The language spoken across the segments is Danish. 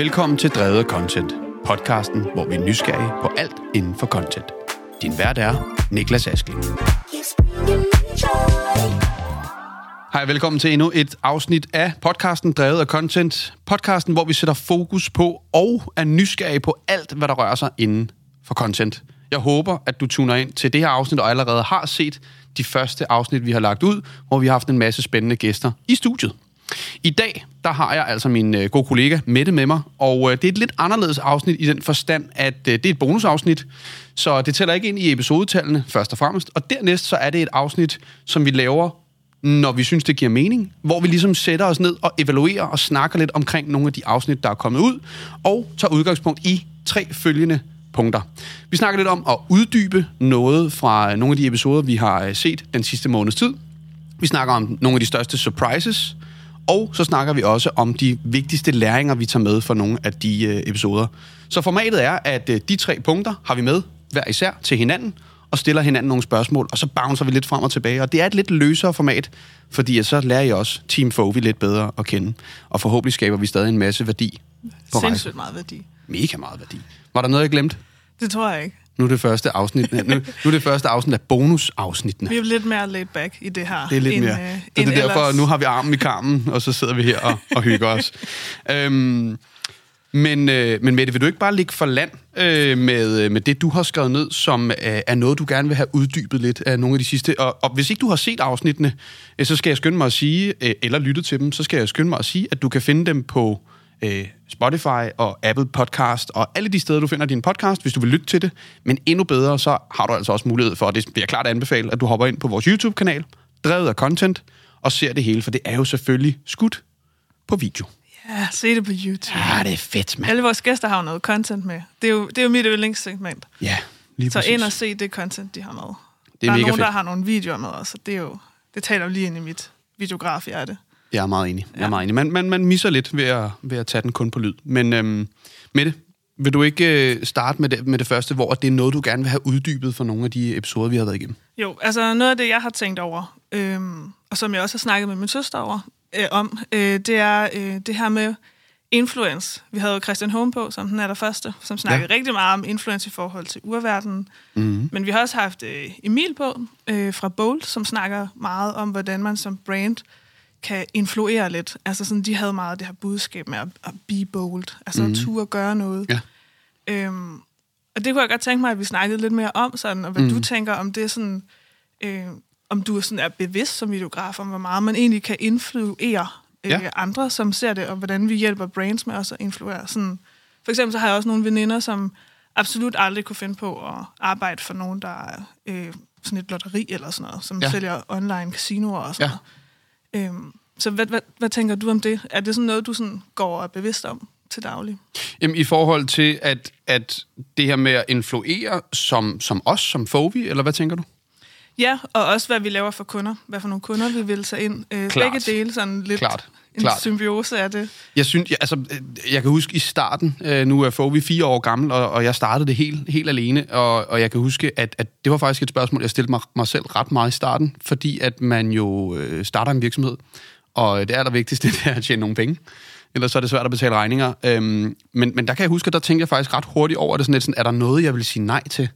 Velkommen til Drevet Content, podcasten, hvor vi er nysgerrige på alt inden for content. Din vært er Niklas Askling. Hej, velkommen til endnu et afsnit af podcasten Drevet af Content. Podcasten, hvor vi sætter fokus på og er nysgerrige på alt, hvad der rører sig inden for content. Jeg håber, at du tuner ind til det her afsnit og allerede har set de første afsnit, vi har lagt ud, hvor vi har haft en masse spændende gæster i studiet. I dag, der har jeg altså min øh, gode kollega Mette med mig, og øh, det er et lidt anderledes afsnit i den forstand, at øh, det er et bonusafsnit, så det tæller ikke ind i episodetallene først og fremmest, og dernæst så er det et afsnit, som vi laver når vi synes, det giver mening, hvor vi ligesom sætter os ned og evaluerer og snakker lidt omkring nogle af de afsnit, der er kommet ud, og tager udgangspunkt i tre følgende punkter. Vi snakker lidt om at uddybe noget fra øh, nogle af de episoder, vi har øh, set den sidste måneds tid. Vi snakker om nogle af de største surprises, og så snakker vi også om de vigtigste læringer, vi tager med for nogle af de øh, episoder. Så formatet er, at øh, de tre punkter har vi med hver især til hinanden, og stiller hinanden nogle spørgsmål, og så bouncer vi lidt frem og tilbage. Og det er et lidt løsere format, fordi så lærer jeg også Team Fovi lidt bedre at kende. Og forhåbentlig skaber vi stadig en masse værdi på Sindssygt meget værdi. Mega meget værdi. Var der noget, jeg glemte? Det tror jeg ikke. Nu er det første afsnit, nu, nu er det første afsnit af bonusafsnittene. Vi er lidt mere laid back i det her. Det er lidt end, mere. Øh, så det er derfor, ellers. nu har vi armen i karmen, og så sidder vi her og, og hygger os. øhm, men, øh, men Mette, vil du ikke bare ligge for land øh, med, med det, du har skrevet ned, som øh, er noget, du gerne vil have uddybet lidt af nogle af de sidste? Og, og hvis ikke du har set afsnittene, øh, så skal jeg skynde mig at sige, øh, eller lytte til dem, så skal jeg skynde mig at sige, at du kan finde dem på øh, Spotify og Apple Podcast og alle de steder, du finder din podcast, hvis du vil lytte til det. Men endnu bedre, så har du altså også mulighed for, og det jeg klart anbefale, at du hopper ind på vores YouTube-kanal, drevet af content, og ser det hele, for det er jo selvfølgelig skudt på video. Ja, se det på YouTube. Ja, det er fedt, mand. Alle vores gæster har jo noget content med. Det er jo, det er jo mit yndlingssegment. Ja, lige Så præcis. ind og se det content, de har med. Det er der er mega nogen, fedt. der har nogle videoer med os, og det, er jo, det taler jo lige ind i mit videograf-hjerte. Jeg er meget enig. Jeg er meget enig. Man, man, man misser lidt ved at, ved at tage den kun på lyd. Men øhm, Mette, vil du ikke øh, starte med det, med det første, hvor det er noget, du gerne vil have uddybet for nogle af de episoder, vi har været igennem? Jo, altså noget af det, jeg har tænkt over, øhm, og som jeg også har snakket med min søster over, øh, om, øh, det er øh, det her med influence. Vi havde jo Christian Holm på, som den er der første, som snakkede ja. rigtig meget om influence i forhold til urverdenen. Mm-hmm. Men vi har også haft øh, Emil på øh, fra Bold, som snakker meget om, hvordan man som brand kan influere lidt. Altså sådan, de havde meget det her budskab med at, at be bold, altså mm-hmm. at turde gøre noget. Ja. Øhm, og det kunne jeg godt tænke mig, at vi snakkede lidt mere om, sådan, og hvad mm. du tænker om det sådan, øh, om du sådan er bevidst som videograf om, hvor meget man egentlig kan influere øh, Ja. andre, som ser det, og hvordan vi hjælper brands med også at influere. Sådan, for eksempel så har jeg også nogle veninder, som absolut aldrig kunne finde på at arbejde for nogen, der er øh, sådan et lotteri eller sådan noget, som ja. sælger online casinoer og sådan Ja. noget. Øhm, så hvad, hvad, hvad tænker du om det? Er det sådan noget, du sådan går og er bevidst om til daglig? Jamen, i forhold til, at, at det her med at influere som, som os, som Fovi, eller hvad tænker du? Ja, og også hvad vi laver for kunder. Hvad for nogle kunder vi vil tage ind. Øh, Klart. begge dele, sådan lidt Klart. En Klart. symbiose af det. Jeg synes, jeg, altså, øh, jeg kan huske i starten, øh, nu er Fovi fire år gammel, og, og jeg startede det helt, helt alene, og, og jeg kan huske, at, at det var faktisk et spørgsmål, jeg stillede mig, mig selv ret meget i starten, fordi at man jo øh, starter en virksomhed, og det allervigtigste det er at tjene nogle penge. Ellers så er det svært at betale regninger. Øhm, men, men der kan jeg huske, at der tænkte jeg faktisk ret hurtigt over det, sådan lidt sådan, er der noget, jeg vil sige nej til?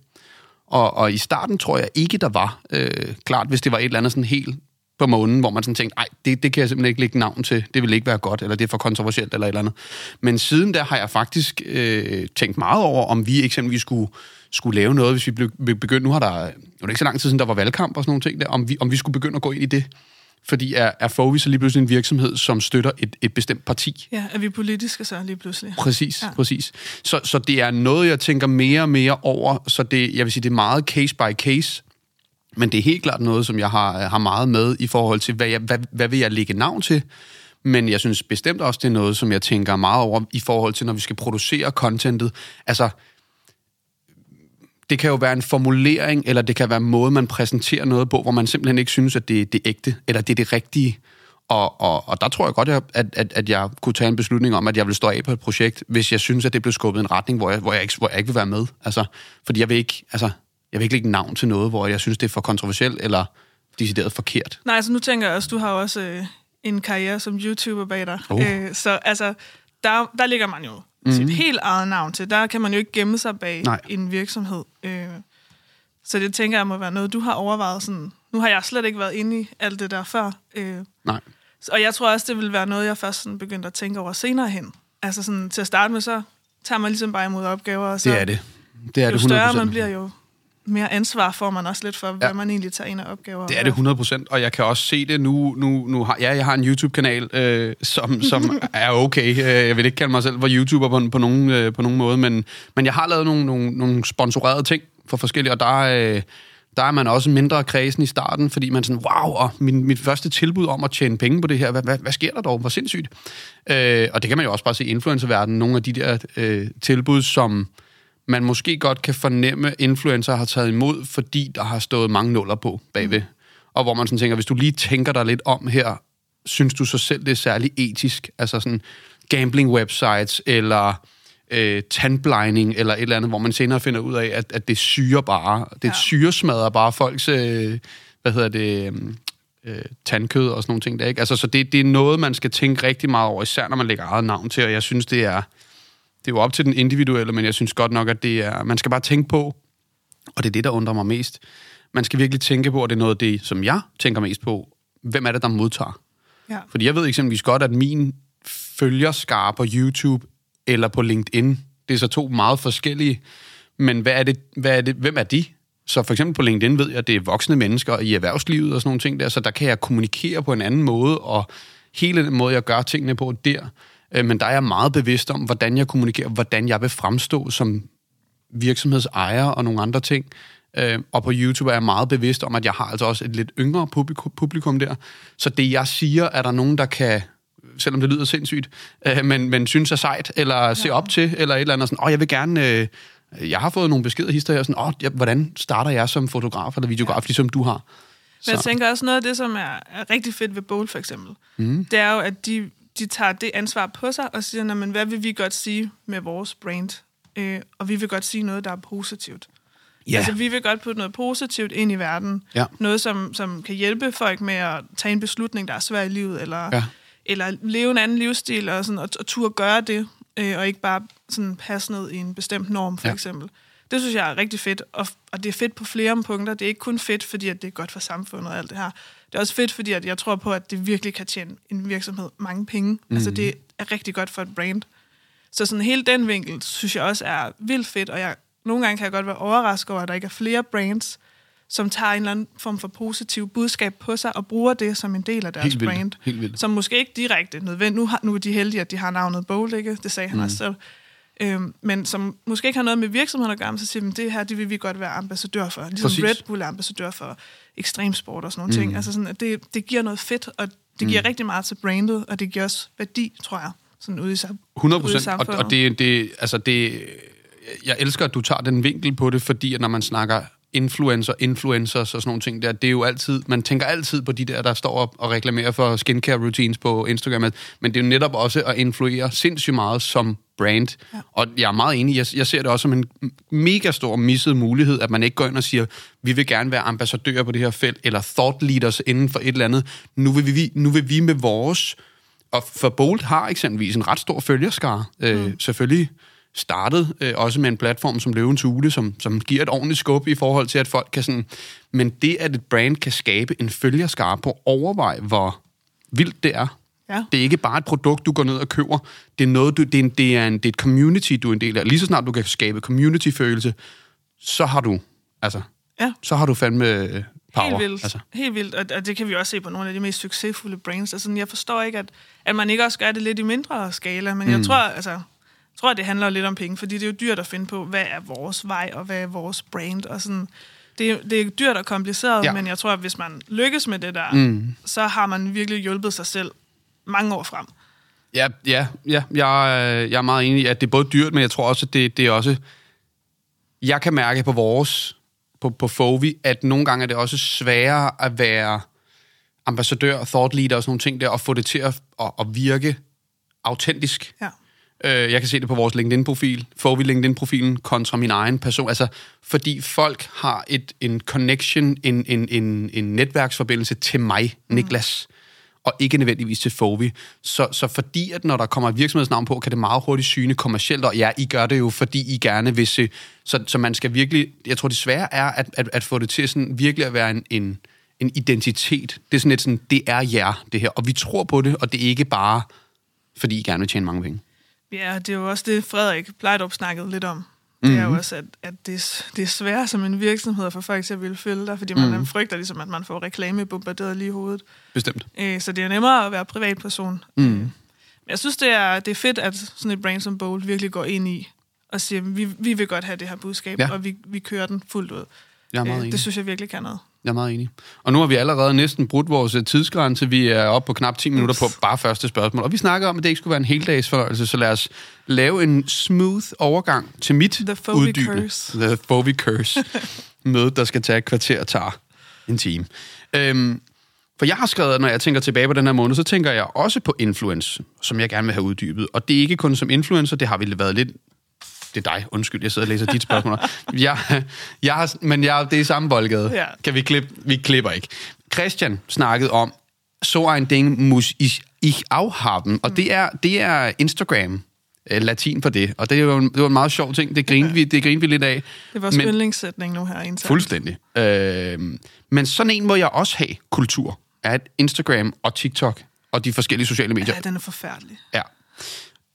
Og, og i starten tror jeg ikke, der var. Øh, klart, hvis det var et eller andet sådan helt på månen, hvor man sådan tænkte, nej, det, det kan jeg simpelthen ikke lægge navn til, det vil ikke være godt, eller det er for kontroversielt, eller et eller andet. Men siden der har jeg faktisk øh, tænkt meget over, om vi eksempelvis skulle, skulle lave noget, hvis vi begyndte, nu har der, nu er det ikke så lang tid siden, der var valgkamp og sådan nogle ting der, om vi, om vi skulle begynde at gå ind i det. Fordi er, er Fovi så lige pludselig en virksomhed, som støtter et, et bestemt parti. Ja, er vi politiske så lige pludselig? Præcis. Ja. præcis. Så, så det er noget, jeg tænker mere og mere over, så det, jeg vil sige, det er meget case by case, men det er helt klart noget, som jeg har, øh, har meget med i forhold til, hvad, jeg, hvad, hvad vil jeg lægge navn til, men jeg synes bestemt også, det er noget, som jeg tænker meget over i forhold til, når vi skal producere contentet. Altså, det kan jo være en formulering, eller det kan være en måde, man præsenterer noget på, hvor man simpelthen ikke synes, at det, det er ægte, eller det er det rigtige. Og, og, og der tror jeg godt, at, at, at jeg kunne tage en beslutning om, at jeg vil stå af på et projekt, hvis jeg synes, at det blev skubbet i en retning, hvor jeg, hvor jeg, ikke, hvor jeg ikke vil være med. Altså, fordi jeg vil ikke, altså, jeg vil ikke lægge navn til noget, hvor jeg synes, det er for kontroversielt eller decideret forkert. Nej, altså nu tænker jeg også, du har også øh, en karriere som YouTuber bag dig. Oh. Øh, så altså, der, der ligger man jo mm. sit helt eget navn til. Der kan man jo ikke gemme sig bag Nej. en virksomhed. Øh, så det tænker jeg må være noget, du har overvejet sådan... Nu har jeg slet ikke været inde i alt det der før. Øh, Nej. og jeg tror også, det vil være noget, jeg først sådan begyndte at tænke over senere hen. Altså sådan, til at starte med, så tager man ligesom bare imod opgaver, og så Det er det. Det er jo det 100%. større man bliver, jo mere ansvar får man også lidt for, hvad Ja. man egentlig tager ind af opgaver. Det er det 100 procent, og jeg kan også se det nu. nu, nu har, ja, jeg har en YouTube-kanal, øh, som, som er okay. Øh, Jeg vil ikke kalde mig selv for YouTuber på, på, nogen, øh, på nogen måde, men, men jeg har lavet nogle, nogle, nogle sponsorerede ting for forskellige, og der er, øh, der er man også mindre kredsen i starten, fordi man sådan, wow, og min, mit første tilbud om at tjene penge på det her, hvad, hvad, hvad sker der dog? Hvor sindssygt. Øh, og det kan man jo også bare se i influencerverdenen, nogle af de der øh, tilbud, som man måske godt kan fornemme, influencer har taget imod, fordi der har stået mange nuller på bagved. Og hvor man sådan tænker, hvis du lige tænker dig lidt om her, synes du så selv, det er særlig etisk? Altså sådan gambling websites, eller øh, tandblinding, eller et eller andet, hvor man senere finder ud af, at, at det syrer bare, det Ja. ja. syresmadrer bare folks, øh, hvad hedder det, øh, tandkød og sådan nogle ting der, ikke? Altså, så det, det er noget, man skal tænke rigtig meget over, især når man lægger eget navn til, og jeg synes, det er, det er jo op til den individuelle, men jeg synes godt nok, at det er, man skal bare tænke på, og det er det, der undrer mig mest, man skal virkelig tænke på, og det er noget af det, som jeg tænker mest på, hvem er det, der modtager? Ja. Fordi jeg ved eksempelvis godt, at min følgerskare på YouTube eller på LinkedIn, det er så to meget forskellige, men hvad er det, hvad er det, hvem er de? Så for eksempel på LinkedIn ved jeg, at det er voksne mennesker i erhvervslivet og sådan nogle ting der, så der kan jeg kommunikere på en anden måde, og hele den måde, jeg gør tingene på der, øh, men der er jeg meget bevidst om, hvordan jeg kommunikerer, hvordan jeg vil fremstå som virksomhedsejer og nogle andre ting. Øh, og på YouTube er jeg meget bevidst om, at jeg har altså også et lidt yngre publikum, der. Så det, jeg siger, er der nogen, der kan, selvom det lyder sindssygt, øh, men, men synes er sejt, eller se op til, eller et eller andet sådan, åh, jeg vil gerne... Øh, jeg har fået nogle beskeder hister her, sådan, åh, ja, hvordan starter jeg som fotograf eller videograf, ja. ligesom du har? Men jeg tænker også noget af det, som er, er rigtig fedt ved Bowl for eksempel, mm. det er jo, at de, de tager det ansvar på sig og siger, "Nå, men hvad vil vi godt sige med vores brand? Øh, og vi vil godt sige noget, der er positivt. Ja, Altså, vi vil godt putte noget positivt ind i verden. Ja. Noget, som, som kan hjælpe folk med at tage en beslutning, der er svær i livet, eller, Ja. eller leve en anden livsstil, og, sådan, og, og turde gøre det, øh, og ikke bare sådan passe ned i en bestemt norm, for ja. eksempel. Det synes jeg er rigtig fedt, og, og det er fedt på flere punkter. Det er ikke kun fedt, fordi at det er godt for samfundet og alt det her. Det er også fedt, fordi at jeg tror på, at det virkelig kan tjene en virksomhed mange penge. Mm. Altså, det er rigtig godt for et brand. Så sådan hele den vinkel, synes jeg også er vildt fedt, og jeg, nogle gange kan jeg godt være overrasket over, at der ikke er flere brands, som tager en eller anden form for positiv budskab på sig og bruger det som en del af deres Helt vildt. brand. Helt vildt. Som måske ikke direkte nødvendigt. Nu, har, nu er de heldige, at de har navnet Bold, ikke? Det sagde han Mm. også selv. Øhm, men som måske ikke har noget med virksomheden at gøre, men så siger de, det her, det vil vi godt være ambassadør for. Ligesom Præcis. Red Bull er ambassadør for ekstremsport og sådan nogle mm. ting. Altså sådan, at det, det giver noget fedt, og det giver mm. rigtig meget til brandet, og det giver også værdi, tror jeg, sådan ude i, sam- 100 ude i procent. Og, samfundet. og det, det, altså det, jeg elsker, at du tager den vinkel på det, fordi at når man snakker influencer, influencers og sådan nogle ting der, det er jo altid, man tænker altid på de der, der står op og reklamerer for skincare routines på Instagram, men det er jo netop også at influere sindssygt meget som brand. Ja. Og jeg er meget enig, jeg, jeg ser det også som en mega stor misset mulighed, at man ikke går ind og siger, vi vil gerne være ambassadører på det her felt, eller thought leaders inden for et eller andet. Nu vil vi, nu vil vi med vores og for Bolt har eksempelvis en ret stor følgerskare. Øh, selvfølgelig startet øh, også med en platform som Løvens Hule, som, som giver et ordentligt skub i forhold til, at folk kan sådan... Men det, at et brand kan skabe en følgerskare på, overvej, hvor vildt det er. Ja. Det er ikke bare et produkt, du går ned og køber. Det er, noget, du, det, er en, det, er en, det er et community, du er en del af. Lige så snart du kan skabe community-følelse, så har du... Altså, Ja. så har du fandme øh, power. Helt vildt. Altså. Helt vildt, og, og det kan vi også se på nogle af de mest succesfulde brands. Altså, jeg forstår ikke, at, at man ikke også gør det lidt i mindre skala, men mm. jeg tror, altså, jeg tror, det handler lidt om penge, fordi det er jo dyrt at finde på, hvad er vores vej, og hvad er vores brand, og sådan... Det, er- det er dyrt og kompliceret, ja. men jeg tror, at hvis man lykkes med det der, mm. så har man virkelig hjulpet sig selv mange år frem. Ja, ja, ja jeg, er- jeg er meget enig i, at det er både dyrt, men jeg tror også, at det, det er også... Jeg kan mærke på vores, på, på Fovi, at nogle gange er det også sværere at være ambassadør, thought leader og sådan nogle ting der, og få det til at, at, at virke autentisk. Ja. Øh, jeg kan se det på vores LinkedIn-profil, Fovi LinkedIn-profilen kontra min egen person. Altså, fordi folk har et, en connection, en, en, en, en netværksforbindelse til mig, Niklas og ikke nødvendigvis til Fovi. Så, så fordi, at når der kommer et virksomhedsnavn på, kan det meget hurtigt syne kommercielt, og ja, I gør det jo, fordi I gerne vil se, så, så man skal virkelig, jeg tror det svære er, at, at, at få det til sådan virkelig at være en, en, en identitet. Det er sådan lidt sådan, det er jer, det her, og vi tror på det, og det er ikke bare, fordi I gerne vil tjene mange penge. Ja, det er jo også det, Frederik Plejdrup snakkede lidt om. Det er jo Mhm. også, at, at det, er- det er svært som en virksomhed for folk til at ville følge dig, fordi man mm. frygter ligesom, at man får reklame bombarderet lige i hovedet. Bestemt. Øh, så det er nemmere at være privatperson. Mm. Men jeg synes, det er, det er fedt, at sådan et brand som Bold virkelig går ind i og siger, vi, vi vil godt have det her budskab, ja. og vi, vi kører den fuldt ud. Jeg er meget Øh, enig. det synes jeg virkelig kan noget. Jeg er meget enig. Og nu har vi allerede næsten brudt vores øh, tidsgrænse. Vi er oppe på knap 10 minutter på bare første spørgsmål. Og vi snakker om, at det ikke skulle være en heldagsfornøjelse, så lad os lave en smooth overgang til mit The uddybende. curse. The Fovi Curse. Møde, der skal tage et kvarter og tager en time. Øhm, for jeg har skrevet, at når jeg tænker tilbage på den her måned, så tænker jeg også på influence, som jeg gerne vil have uddybet. Og det er ikke kun som influencer, det har vi været lidt det er dig. Undskyld, jeg sidder og læser dit spørgsmål. Jeg, jeg har, men jeg, det er samme boldgade. Ja. Kan vi klippe? Vi klipper ikke. Christian snakkede om, så ein Ding muss ich, ich auch haben. Og det er, det er Instagram. øh, Latin på det. Og det, er jo en, det var en meget sjov ting. Det grinte, vi, det grinte vi lidt af. Det vores Men- yndlingssætning nu her internt. Fuldstændig. Øh, men sådan en må jeg også have kultur. At Instagram og TikTok og de forskellige sociale medier Ja, den er forfærdelig. Ja.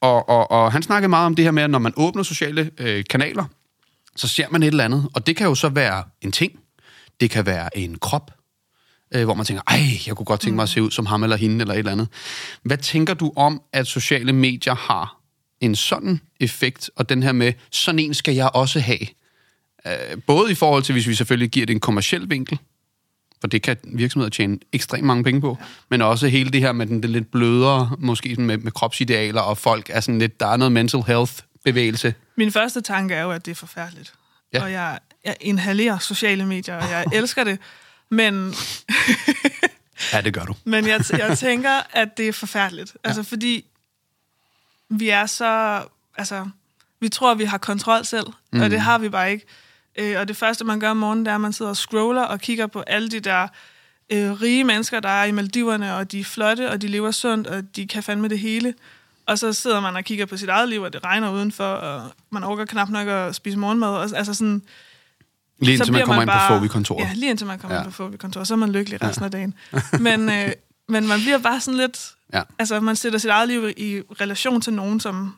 Og, og, og han snakkede meget om det her med, at når man åbner sociale øh, kanaler, så ser man et eller andet. Og det kan jo så være en ting. Det kan være en krop, øh, hvor man tænker, ej, jeg kunne godt tænke mig at se ud som ham eller hende eller et eller andet. Hvad tænker du om, at sociale medier har en sådan effekt, og den her med, sådan en skal jeg også have? Øh, både i forhold til, hvis vi selvfølgelig giver det en kommersiel vinkel, for det kan virksomheder tjene ekstremt mange penge på, ja. men også hele det her med den, den lidt blødere, måske sådan med, med kropsidealer, og folk er sådan lidt, der er noget mental health bevægelse. Min første tanke er jo, at det er forfærdeligt. Ja. Ja. Og jeg, jeg inhalerer sociale medier, og jeg elsker det. Men, Ja, det gør du. men jeg, jeg tænker, at det er forfærdeligt. Altså, fordi vi er så... Altså, vi tror, vi har kontrol selv, mm. og det har vi bare ikke. Øh, og det første, man gør om morgenen, det er, at man sidder og scroller og kigger på alle de der øh, rige mennesker, der er i Maldiverne, og de er flotte, og de lever sundt, og de kan fandme det hele. Og så sidder man og kigger på sit eget liv, og det regner udenfor, og man overgår knap nok at spise morgenmad. Og, altså sådan, Lige indtil så man kommer ind bare, på Fobi-kontoret. Ja, lige indtil man kommer ja. ind på Fobi-kontoret. Så er man lykkelig resten ja. af dagen. Men, øh, men man bliver bare sådan lidt... Ja. Altså, man sætter sit eget liv i relation til nogen, som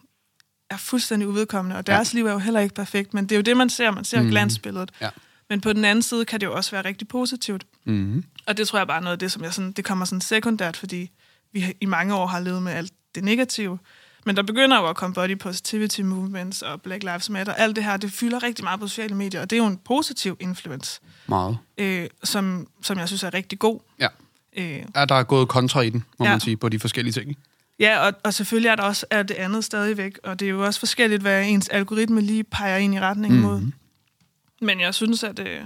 er fuldstændig uvedkommende, og deres ja. liv er jo heller ikke perfekt, men det er jo det, man ser. Man ser mm. glansbilledet. Ja. Men på den anden side kan det jo også være rigtig positivt. Mm-hmm. Og det tror jeg bare er noget af det, som jeg sådan, det kommer sådan sekundært, fordi vi i mange år har levet med alt det negative. Men der begynder jo at komme body positivity movements og Black Lives Matter. Alt det her, det fylder rigtig meget på sociale medier, og det er jo en positiv influence, Meget. øh, som, som jeg synes er rigtig god. Ja. Øh, ja. Der er gået kontra i den, må Ja. man sige, på de forskellige ting. Ja, og, og selvfølgelig er der også er det andet stadigvæk, og det er jo også forskelligt, hvad ens algoritme lige peger ind i retning Mhm. mod. Men jeg synes, at, øh,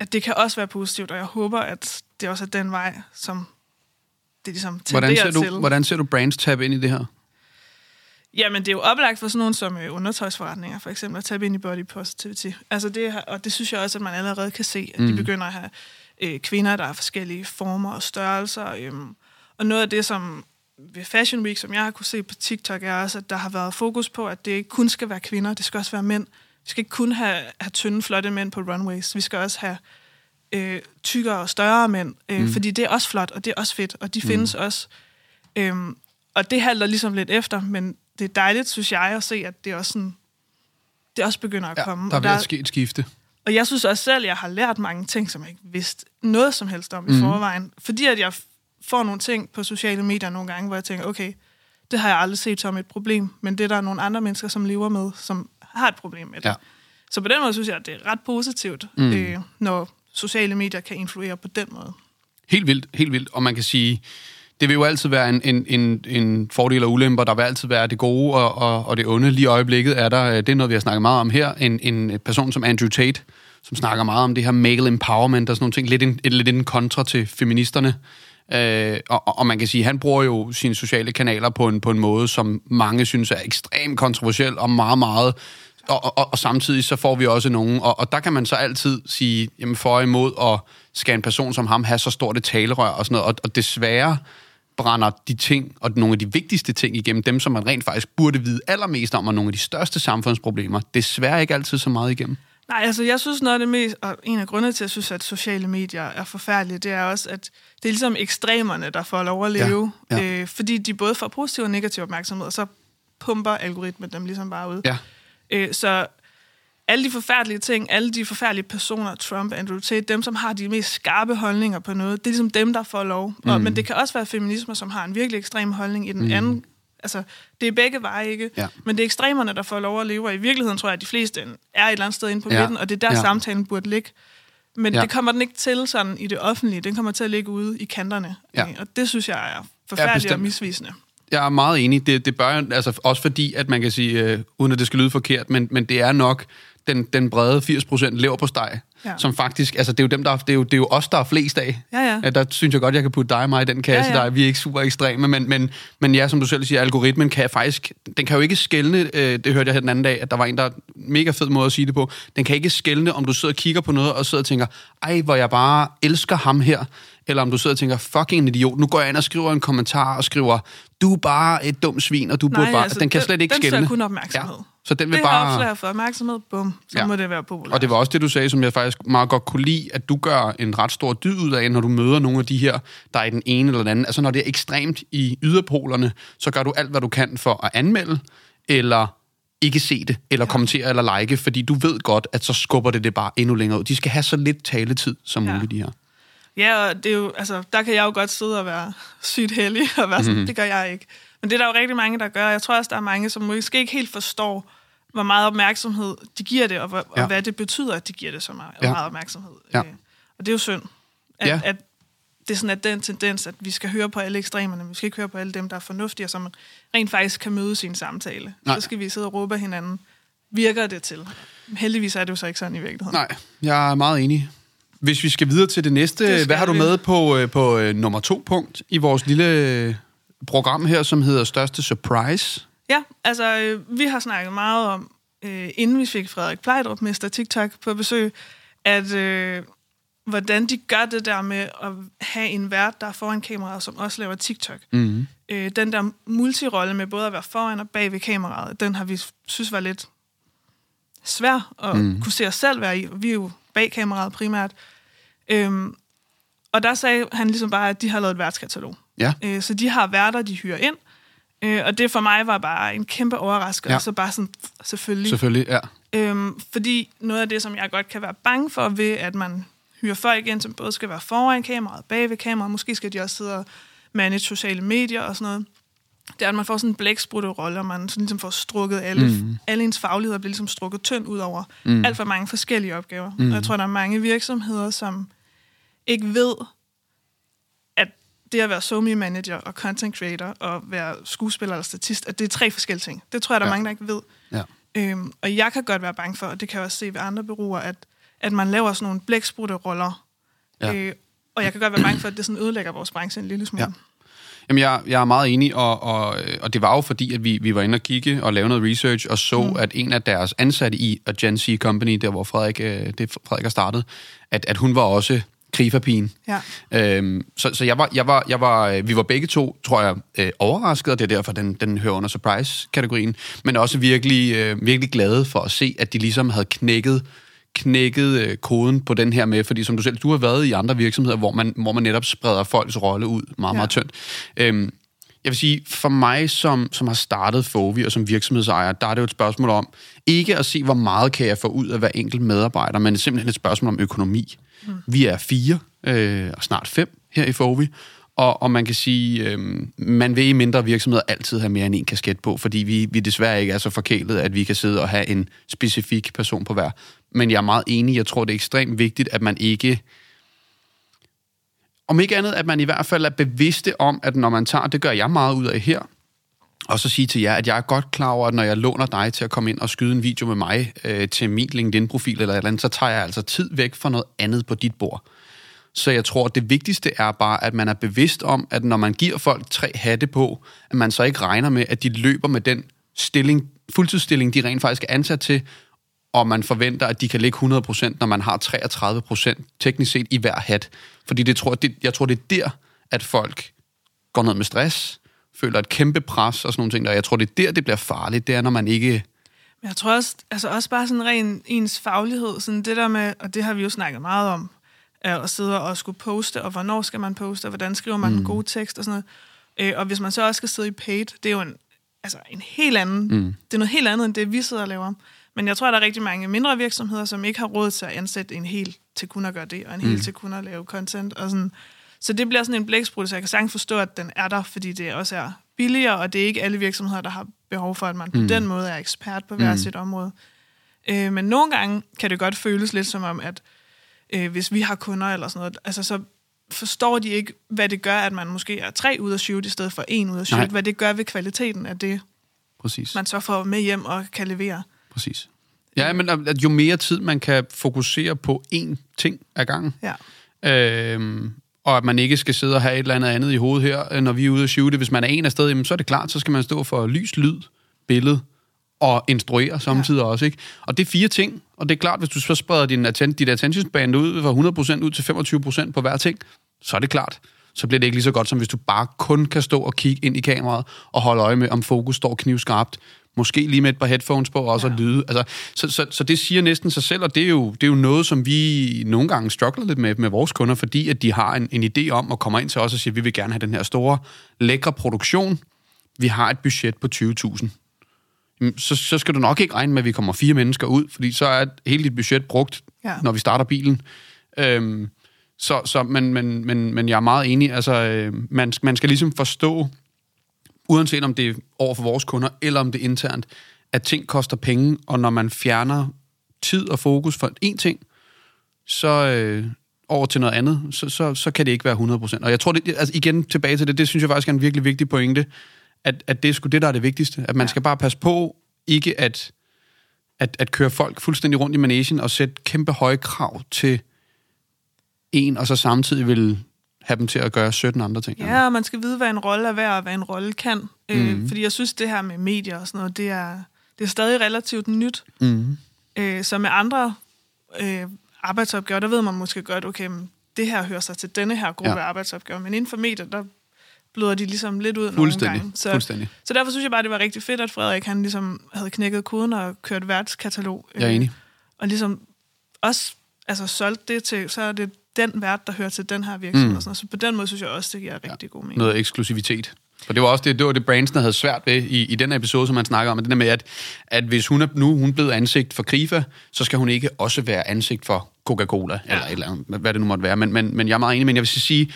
at det kan også være positivt, og jeg håber, at det også er den vej, som det ligesom tenderer Hvordan ser, til. du, hvordan ser du brands tab ind i det her? Jamen, det er jo oplagt for sådan nogle som øh, undertøjsforretninger, for eksempel, at tabe ind i body positivity. Altså det, her- og det synes jeg også, at man allerede kan se, at mm. de begynder at have øh, kvinder, der er forskellige former og størrelser. Øhm, og noget af det, som ved Fashion Week, som jeg har kunne se på TikTok, er også, at der har været fokus på, at det ikke kun skal være kvinder, det skal også være mænd. Vi skal ikke kun have, have tynde, flotte mænd på runways. Vi skal også have øh, tykkere og større mænd, øh, mm. fordi det er også flot, og det er også fedt, og de mm. findes også. Øhm, og det halter ligesom lidt efter, men det er dejligt, synes jeg, at se, at det også, sådan, det også begynder at Ja, komme. der er ved ske et skifte. og jeg synes også selv, at jeg har lært mange ting, som jeg ikke vidste noget som helst om Mhm. i forvejen. Fordi at jeg får nogle ting på sociale medier nogle gange, hvor jeg tænker, okay, det har jeg aldrig set som et problem, men det er der nogle andre mennesker, som lever med, som har et problem med det. Ja. Så på den måde synes jeg, at det er ret positivt, mm. øh, når sociale medier kan influere på den måde. Helt vildt, helt vildt. Og man kan sige, det vil jo altid være en, en, en, en fordel og ulemper. Der vil altid være det gode og, og, og det onde. Lige i øjeblikket er der, øh, det er noget, vi har snakket meget om her, en, en person som Andrew Tate, som snakker meget om det her male empowerment og sådan nogle ting. Lidt en, et, lidt en kontra til feministerne. Øh, og, og- man kan sige, han bruger jo sine sociale kanaler på en, på en måde, som mange synes er ekstremt kontroversiel og meget, meget og, og, og samtidig så får vi også nogen, og, og der kan man så altid sige, jamen for og imod, og skal en person som ham have så stort et talerør og sådan noget, og, og desværre brænder de ting, og nogle af de vigtigste ting igennem, dem som man rent faktisk burde vide allermest om, og nogle af de største samfundsproblemer, desværre ikke altid så meget igennem. Nej, altså jeg synes noget af det mest, og en af grundene til, at jeg synes, at sociale medier er forfærdelige, det er også, at det er ligesom ekstremerne, der får lov at leve, ja, ja. Øh, fordi de både får positiv og negativ opmærksomhed, og så pumper algoritmen dem ligesom bare ud. Ja. Øh, så alle de forfærdelige ting, alle de forfærdelige personer, Trump, Andrew Tate, dem, som har de mest skarpe holdninger på noget, det er ligesom dem, der får lov. Mm. Og, men det kan også være feminismer, som har en virkelig ekstrem holdning i den mm. anden. Altså, det er begge veje, ikke? Ja. Men det er ekstremerne, der får lov at leve, og i virkeligheden tror jeg, at de fleste er et eller andet sted inde på Ja. midten, og det er der, Ja. samtalen burde ligge. Men Ja. det kommer den ikke til sådan i det offentlige. Den kommer til at ligge ude i kanterne. Ja. Og det synes jeg er forfærdeligt bestemt. og misvisende. Jeg er meget enig. Det, det bør altså også fordi, at man kan sige, øh, uden at det skal lyde forkert, men, men det er nok den, den brede 80% lever på steg, ja. Ja. som faktisk, altså det er jo dem, der, er- det er jo, det er jo os, der er flest af. Ja, ja. Der synes jeg godt, jeg kan putte dig og mig i den kasse, ja, Ja, ja. ja. der vi er ikke super ekstreme, men, men, men ja, som du selv siger, algoritmen kan faktisk, den kan jo ikke skælne, øh, det hørte jeg her den anden dag, at der var en, der mega fed måde at sige det på, den kan ikke skælne, om du sidder og kigger på noget, og sidder og tænker, ej, hvor jeg bare elsker ham her, eller om du sidder og tænker, fucking en idiot, nu går jeg ind og skriver en kommentar og skriver, du er bare et dumt svin, og du burde bare... den kan slet ikke den skælne. Den kun opmærksomhed. Ja. Så den vil det bare... opslag for opmærksomhed, bum, så Ja. må det være populært. Og det var også det, du sagde, som jeg faktisk meget godt kunne lide, at du gør en ret stor dyd ud af, når du møder nogle af de her, der er i den ene eller den anden. Altså når det er ekstremt i yderpolerne, så gør du alt, hvad du kan for at anmelde, eller ikke se det, eller ja. kommentere eller like, fordi du ved godt, at så skubber det det bare endnu længere ud. De skal have så lidt taletid som. Ja. muligt, de her. Ja, og det er jo, altså, der kan jeg jo godt sidde og være sygt heldig, og være sådan, Mhm. mm. det gør jeg ikke. Men det er der jo rigtig mange, der gør. Jeg tror også, der er mange, som måske ikke helt forstår, hvor meget opmærksomhed de giver det, og, hvor, Ja. og hvad det betyder, at de giver det så meget, Ja. meget opmærksomhed. Ja. Øh, Og det er jo synd, at, Ja. at det er sådan, at den tendens, at vi skal høre på alle ekstremerne, vi skal ikke høre på alle dem, der er fornuftige, og som rent faktisk kan møde sin samtale. Nej. Så skal vi sidde og råbe hinanden. Virker det til? Heldigvis er det jo så ikke sådan i virkeligheden. Nej, jeg er meget enig. Hvis vi skal videre til det næste, Det hvad har du vi. med på, øh, på øh, nummer to punkt i vores lille øh, program her, som hedder Største Surprise? Ja, altså øh, vi har snakket meget om, øh, inden vi fik Frederik Plejdrup, Mester TikTok, på besøg, at øh, hvordan de gør det der med at have en vært, der er foran kameraet, som også laver TikTok. Mm-hmm. Øh, den der multirolle med både at være foran og bag ved kameraet, den har vi synes var lidt svær at mm. kunne se os selv være i. Vi er jo bag kameraet primært. Øhm, og der sagde han ligesom bare, at de har lavet et værtskatalog. Ja. Øh, så de har værter, de hyrer ind. Øh, og det for mig var bare en kæmpe overraskelse. Ja. Så bare sådan, selvfølgelig. Selvfølgelig, ja. Øhm, fordi noget af det, som jeg godt kan være bange for ved, at man hyrer folk ind, som både skal være foran kameraet, bag ved kameraet, måske skal de også sidde og manage sociale medier og sådan noget, det er, at man får sådan en blæksprutte rolle, og man sådan ligesom får strukket alle, mm. alle ens fagligheder bliver ligesom strukket tynd ud over mm. alt for mange forskellige opgaver. Mm. Og jeg tror, der er mange virksomheder, som ikke ved, at det at være SoMe manager og content creator og være skuespiller eller statist, at det er tre forskellige ting. Det tror jeg, der er Ja. mange, der ikke ved. ja. Øhm, og jeg kan godt være bange for, og det kan jeg også se ved andre bureauer, at, at man laver sådan nogle blæksprutte roller. Ja. Øh, og jeg kan godt være bange for, at det sådan ødelægger vores branche en lille smule. Ja. Jamen, jeg, jeg er meget enig, og, og, og det var jo fordi, at vi, vi var inde og kigge og lave noget research, og så, mm. at en af deres ansatte i Agency Company, der hvor Frederik, øh, det Frederik har startet, at, at hun var også krigerpigen. Ja. Øhm, så så jeg var, jeg var, jeg var, øh, vi var begge to, tror jeg, øh, overrasket, og det er derfor, den, den hører under surprise-kategorien, men også virkelig, øh, virkelig glade for at se, at de ligesom havde knækket knækket øh, koden på den her med, fordi som du selv, du har været i andre virksomheder, hvor man, hvor man netop spreder folks rolle ud meget, Ja. meget tyndt. Øhm, jeg vil sige, for mig, som, som har startet Fovi og som virksomhedsejer, der er det jo et spørgsmål om, ikke at se, hvor meget kan jeg få ud af hver enkelt medarbejder, men simpelthen et spørgsmål om økonomi. Mm. Vi er fire, øh, og snart fem her i Fovi, og, og man kan sige, øh, man vil i mindre virksomheder altid have mere end en kasket på, fordi vi, vi desværre ikke er så forkælet, at vi kan sidde og have en specifik person på hver. Men jeg er meget enig, jeg tror, det er ekstremt vigtigt, at man ikke om ikke andet, at man i hvert fald er bevidste om, at når man tager, det gør jeg meget ud af her, og så sige til jer, at jeg er godt klar over, at når jeg låner dig til at komme ind og skyde en video med mig øh, til min LinkedIn-profil eller et eller andet, så tager jeg altså tid væk fra noget andet på dit bord. Så jeg tror, at det vigtigste er bare, at man er bevidst om, at når man giver folk tre hatte på, at man så ikke regner med, at de løber med den stilling, fuldtidsstilling, de rent faktisk er ansat til, og man forventer, at de kan ligge 100%, når man har 33% teknisk set i hver hat. Fordi det tror, det, jeg tror, det er der, at folk går ned med stress, føler et kæmpe pres og sådan nogle ting. Og jeg tror, det er der, det bliver farligt. Det er, når man ikke... Men jeg tror også, altså også bare sådan ren ens faglighed, sådan det der med, og det har vi jo snakket meget om, at sidde og skulle poste, og hvornår skal man poste, og hvordan skriver man mm. en god tekst og sådan noget. Øh, og hvis man så også skal sidde i paid, det er jo en, altså en helt anden, mm. det er noget helt andet, end det vi sidder og laver. Men jeg tror, der er rigtig mange mindre virksomheder, som ikke har råd til at ansætte en hel til kun at gøre det, og en mm. hel til kun at lave content. Og sådan. Så det bliver sådan en blæksprut, så jeg kan sagtens forstå, at den er der, fordi det også er billigere, og det er ikke alle virksomheder, der har behov for, at man på mm. den måde er ekspert på hver mm. sit område. Øh, men nogle gange kan det godt føles lidt som om, at øh, hvis vi har kunder eller sådan noget, altså så forstår de ikke, hvad det gør, at man måske er tre ud af shoot i stedet for en ud af shoot. Nej. Hvad det gør ved kvaliteten af det, Præcis. man så får med hjem og kan levere. Præcis. Ja, men at jo mere tid man kan fokusere på én ting ad gangen, ja. øhm, og at man ikke skal sidde og have et eller andet andet i hovedet her, øh, når vi er ude at shoote. Hvis man er en af sted, jamen, så er det klart, så skal man stå for lys, lyd, billede og instruere samtidig ja. også. Ikke? Og det er fire ting, og det er klart, hvis du så spreder din atten- dit attention band ud fra 100% ud til 25% på hver ting, så er det klart, så bliver det ikke lige så godt, som hvis du bare kun kan stå og kigge ind i kameraet og holde øje med, om fokus står knivskarpt. Måske lige med et par headphones på, og også ja. lyde. Altså, så, så, så det siger næsten sig selv, og det er, jo, det er jo noget, som vi nogle gange struggler lidt med med vores kunder, fordi at de har en, en idé om at komme ind til os og sige, at vi vil gerne have den her store, lækre produktion. Vi har et budget på 20.000 så, så skal du nok ikke regne med, at vi kommer fire mennesker ud, fordi så er hele dit budget brugt, ja. når vi starter bilen. Øhm, så, så, men, men, men, men jeg er meget enig. Altså, øh, man, man skal ligesom forstå, uanset om det er over for vores kunder, eller om det er internt, at ting koster penge, og når man fjerner tid og fokus for én ting, så øh, over til noget andet, så, så, så kan det ikke være 100%. Og jeg tror, det, altså igen tilbage til det, det synes jeg faktisk er en virkelig vigtig pointe, at, at det er sgu det, der er det vigtigste. At man ja. skal bare passe på ikke at, at, at køre folk fuldstændig rundt i managen og sætte kæmpe høje krav til en, og så samtidig vil have dem til at gøre 17 andre ting. Ja, og man skal vide, hvad en rolle er værd, og hvad en rolle kan. Mm. Øh, fordi jeg synes, det her med medier og sådan noget, det er, det er stadig relativt nyt. Mm. Øh, så med andre øh, arbejdsopgaver, der ved man måske godt, okay, det her hører sig til denne her gruppe ja. arbejdsopgaver, men inden for medier, der bløder de ligesom lidt ud nogle gange. Så, Fuldstændig. så derfor synes jeg bare, det var rigtig fedt, at Frederik han ligesom havde knækket koden og kørt værtskatalog. Jeg er enig. Øh, og ligesom også altså, solgt det til, så er det den vært, der hører til den her virksomhed. Mm. Og sådan Så på den måde synes jeg også, det giver rigtig ja, god mening. Noget eksklusivitet. For det var også det, det, var det Branson havde svært ved i, i den episode, som man snakker om. Det der med, at, at hvis hun er nu hun er blevet ansigt for Krifa, så skal hun ikke også være ansigt for Coca-Cola, ja. eller, eller hvad det nu måtte være. Men, men, men jeg er meget enig, men jeg vil sige,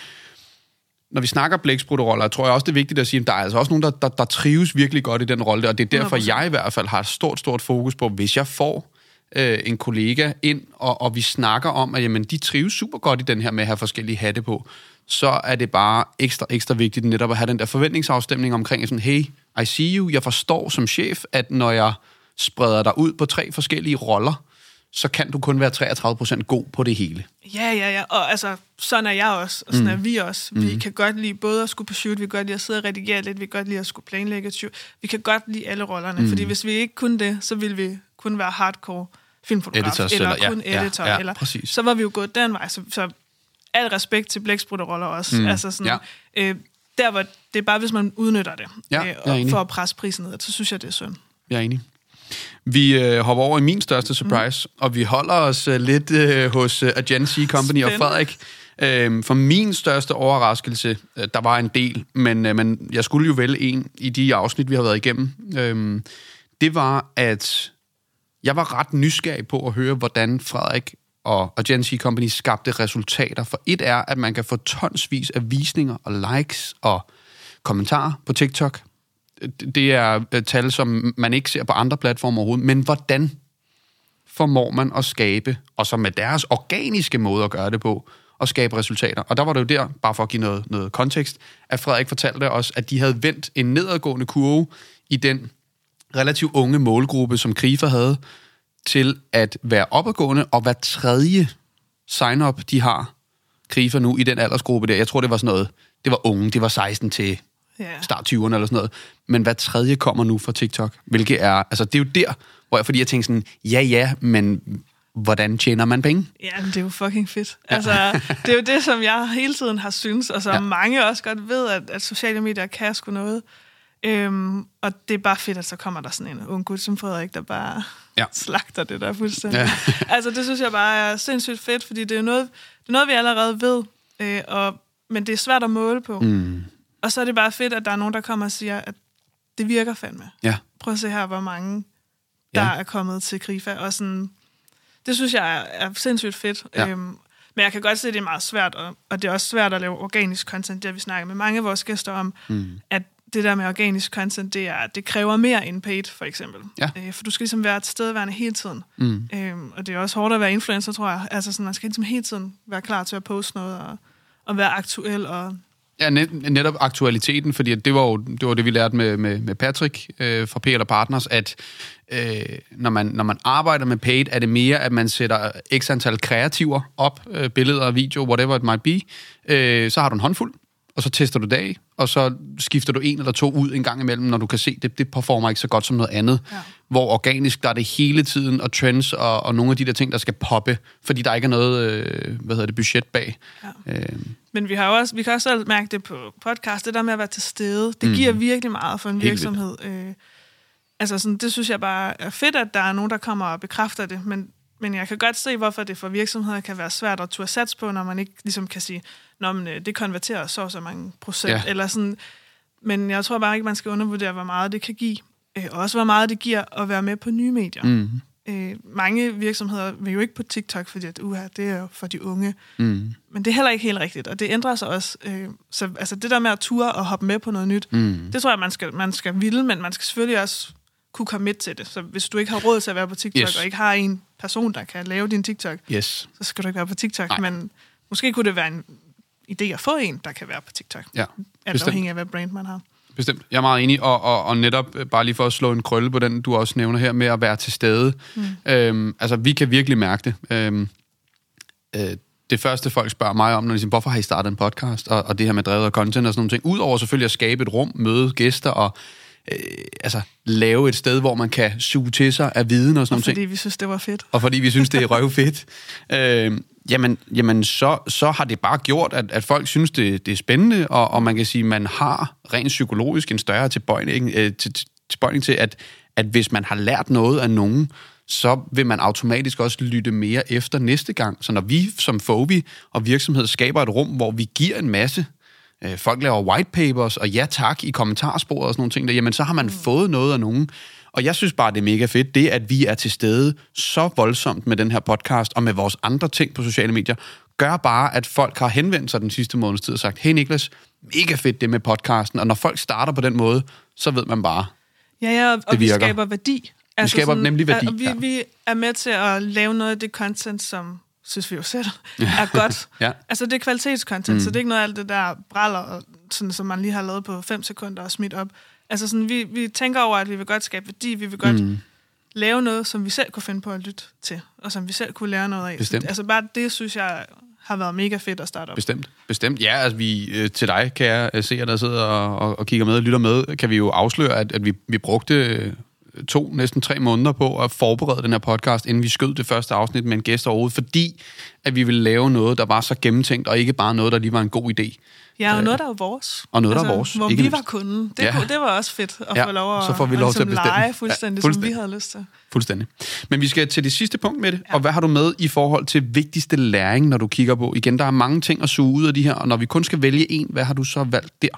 når vi snakker blæksprutteroller, tror jeg også, det er vigtigt at sige, at der er altså også nogen, der, der, der trives virkelig godt i den rolle, og det er derfor, 100%. jeg i hvert fald har et stort, stort fokus på, hvis jeg får øh, en kollega ind, og, og vi snakker om, at jamen, de trives super godt i den her med at have forskellige hatte på, så er det bare ekstra, ekstra vigtigt netop at have den der forventningsafstemning omkring sådan, hey, I see you, jeg forstår som chef, at når jeg spreder dig ud på tre forskellige roller, så kan du kun være 33% god på det hele. Ja, ja, ja. Og altså, sådan er jeg også, og sådan mm. er vi også. Vi mm. kan godt lide både at skulle på shoot, vi kan godt lide at sidde og redigere lidt, vi kan godt lide at skulle planlægge et shoot. Vi kan godt lide alle rollerne, mm. fordi hvis vi ikke kunne det, så ville vi kun være hardcore filmfotograf, Editors, eller, eller kun ja, editor, ja, ja, eller præcis. så var vi jo gået den vej. Så, så al respekt til blæksprutteroller også. Mm. Altså sådan, ja. øh, der var det er bare, hvis man udnytter det, ja, øh, og for at presse prisen ned, så synes jeg, det er synd. Jeg er enig. Vi øh, hopper over i min største surprise, mm. og vi holder os øh, lidt øh, hos øh, Agency Company og Frederik. Øh, for min største overraskelse, øh, der var en del, men, øh, men jeg skulle jo vælge en i de afsnit, vi har været igennem. Øh, det var, at jeg var ret nysgerrig på at høre, hvordan Frederik og Agency Company skabte resultater. For et er, at man kan få tonsvis af visninger og likes og kommentarer på TikTok det er øh, tal, som man ikke ser på andre platformer overhovedet. Men hvordan formår man at skabe, og så med deres organiske måde at gøre det på, at skabe resultater. Og der var det jo der, bare for at give noget, noget kontekst, at Frederik fortalte os, at de havde vendt en nedadgående kurve i den relativt unge målgruppe, som Krifa havde, til at være opadgående, og hver tredje sign-up, de har Krifa nu i den aldersgruppe der, jeg tror, det var sådan noget, det var unge, det var 16 til Ja. start 20'erne eller sådan noget. Men hvad tredje kommer nu fra TikTok? Hvilket er, altså det er jo der, hvor jeg, fordi jeg tænker sådan, ja ja, men hvordan tjener man penge? Ja, men det er jo fucking fedt. Ja. Altså, det er jo det, som jeg hele tiden har synes, og som ja. mange også godt ved, at, at sociale medier kan sgu noget. Øhm, og det er bare fedt, at så kommer der sådan en ung gut som Frederik, der bare Ja. slagter det der fuldstændig. Ja. Altså, det synes jeg bare er sindssygt fedt, fordi det er noget, det er noget vi allerede ved, øh, og, men det er svært at måle på. Mm. Og så er det bare fedt, at der er nogen, der kommer og siger, at det virker fandme. Ja. Prøv at se her, hvor mange der Ja. er kommet til Krifa. Og sådan, det synes jeg er, er sindssygt fedt. Ja. Øhm, men jeg kan godt se, at det er meget svært, og, og det er også svært at lave organisk content. Det har vi snakket med mange af vores gæster om, Mm. at det der med organisk content, det, er, det kræver mere end paid, for eksempel. Ja. Øh, for du skal ligesom være tilstedeværende hele tiden. Mm. Øhm, og det er også hårdt at være influencer, tror jeg. Altså sådan, man skal ligesom hele tiden være klar til at poste noget, og, og være aktuel, og Ja, net, netop aktualiteten, fordi det var jo det, var det vi lærte med, med, med Patrick øh, fra PL Partners, at øh, når, man, når man arbejder med paid, er det mere, at man sætter x antal kreativer op, øh, billeder video, whatever it might be, øh, så har du en håndfuld, og så tester du det af, og så skifter du en eller to ud en gang imellem, når du kan se, det, det performer ikke så godt som noget andet. Ja. Hvor organisk, der er det hele tiden, og trends, og, og nogle af de der ting, der skal poppe, fordi der ikke er noget, øh, hvad hedder det, budget bag. Ja. Øh, Men vi, har jo også, vi kan også selv mærke det på podcast, det der med at være til stede, det Mm. giver virkelig meget for en Helt virksomhed. Øh, altså sådan, det synes jeg bare er fedt, at der er nogen, der kommer og bekræfter det, men, men jeg kan godt se, hvorfor det for virksomheder kan være svært at turde sats på, når man ikke ligesom kan sige, Nå, men, øh, det konverterer så så mange procent, Ja. eller sådan. Men jeg tror bare ikke, man skal undervurdere, hvor meget det kan give, øh, og også hvor meget det giver at være med på nye medier. mm, Øh, mange virksomheder vil jo ikke på TikTok, fordi at, uha, det er jo for de unge. mm, Men det er heller ikke helt rigtigt, og det ændrer sig også. Øh, så altså, det der med at ture og hoppe med på noget nyt, mm. det tror jeg, man skal, man skal ville, men man skal selvfølgelig også kunne komme med til det. Så hvis du ikke har råd til at være på TikTok, yes. og ikke har en person, der kan lave din TikTok, Yes. så skal du ikke være på TikTok. Nej. Men måske kunne det være en idé at få en, der kan være på TikTok. Ja, Alt afhængig af, hvad brand man har. Bestemt. Jeg er meget enig, og, og, og netop øh, bare lige for at slå en krølle på den, du også nævner her med at være til stede. Mm. Øhm, altså, vi kan virkelig mærke det. Øhm, øh, det første, folk spørger mig om, når de siger, hvorfor har I startet en podcast, og, og det her med drevet og content og sådan nogle ting, udover selvfølgelig at skabe et rum, møde gæster og øh, altså, lave et sted, hvor man kan suge til sig af viden og sådan nogle ting Fordi vi synes, det var fedt. og fordi vi synes, det er røvfedt, øh, jamen, jamen så, så har det bare gjort, at, at folk synes, det, det er spændende, og, og man kan sige, man har rent psykologisk en større tilbøjning, øh, til, til- tilbøjning til, at, at hvis man har lært noget af nogen, så vil man automatisk også lytte mere efter næste gang. Så når vi som Fobi og virksomhed skaber et rum, hvor vi giver en masse øh, folk laver white papers og ja tak i kommentarsporet og sådan nogle ting, der, jamen så har man mm. fået noget af nogen. Og jeg synes bare, det er mega fedt, det at vi er til stede så voldsomt med den her podcast og med vores andre ting på sociale medier, gør bare, at folk har henvendt sig den sidste måneds tid og sagt, hey Niklas, mega fedt det med podcasten, og når folk starter på den måde, så ved man bare, Ja, ja, og, og vi skaber værdi. Altså skaber nemlig værdi, Og vi, ja. vi er med til at lave noget af det content, som synes vi jo selv er godt. Ja. Altså det er kvalitetscontent, mm. så det er ikke noget af alt det der braller, og sådan, som man lige har lavet på 5 sekunder og smidt op. Altså sådan, vi, vi tænker over, at vi vil godt skabe værdi, vi vil godt mm. lave noget, som vi selv kunne finde på at lytte til, og som vi selv kunne lære noget af. Bestemt. Så, altså bare det, synes jeg har været mega fedt at starte op. Bestemt, bestemt. Ja, altså vi, øh, til dig, kan jeg øh, se, der sidder og, og, og kigger med og lytter med, kan vi jo afsløre, at, at vi, vi brugte øh, to, næsten tre måneder på at forberede den her podcast, inden vi skød det første afsnit med en gæst overhovedet, fordi at vi ville lave noget, der var så gennemtænkt, og ikke bare noget, der lige var en god idé. Ja, og noget, der er vores. og noget, der er vores, Hvor ikke vi mindst. var kunden. Det, Ja. kunne, det var også fedt at Ja, få lov at, så får vi lov til at ligesom bestemme. lege fuldstændig, ja, fuldstændig. som vi havde lyst til. Fuldstændig. Men vi skal til det sidste punkt med det, ja. og hvad har du med i forhold til vigtigste læring, når du kigger på? Igen, der er mange ting at suge ud af de her, og når vi kun skal vælge en, hvad har du så valgt der?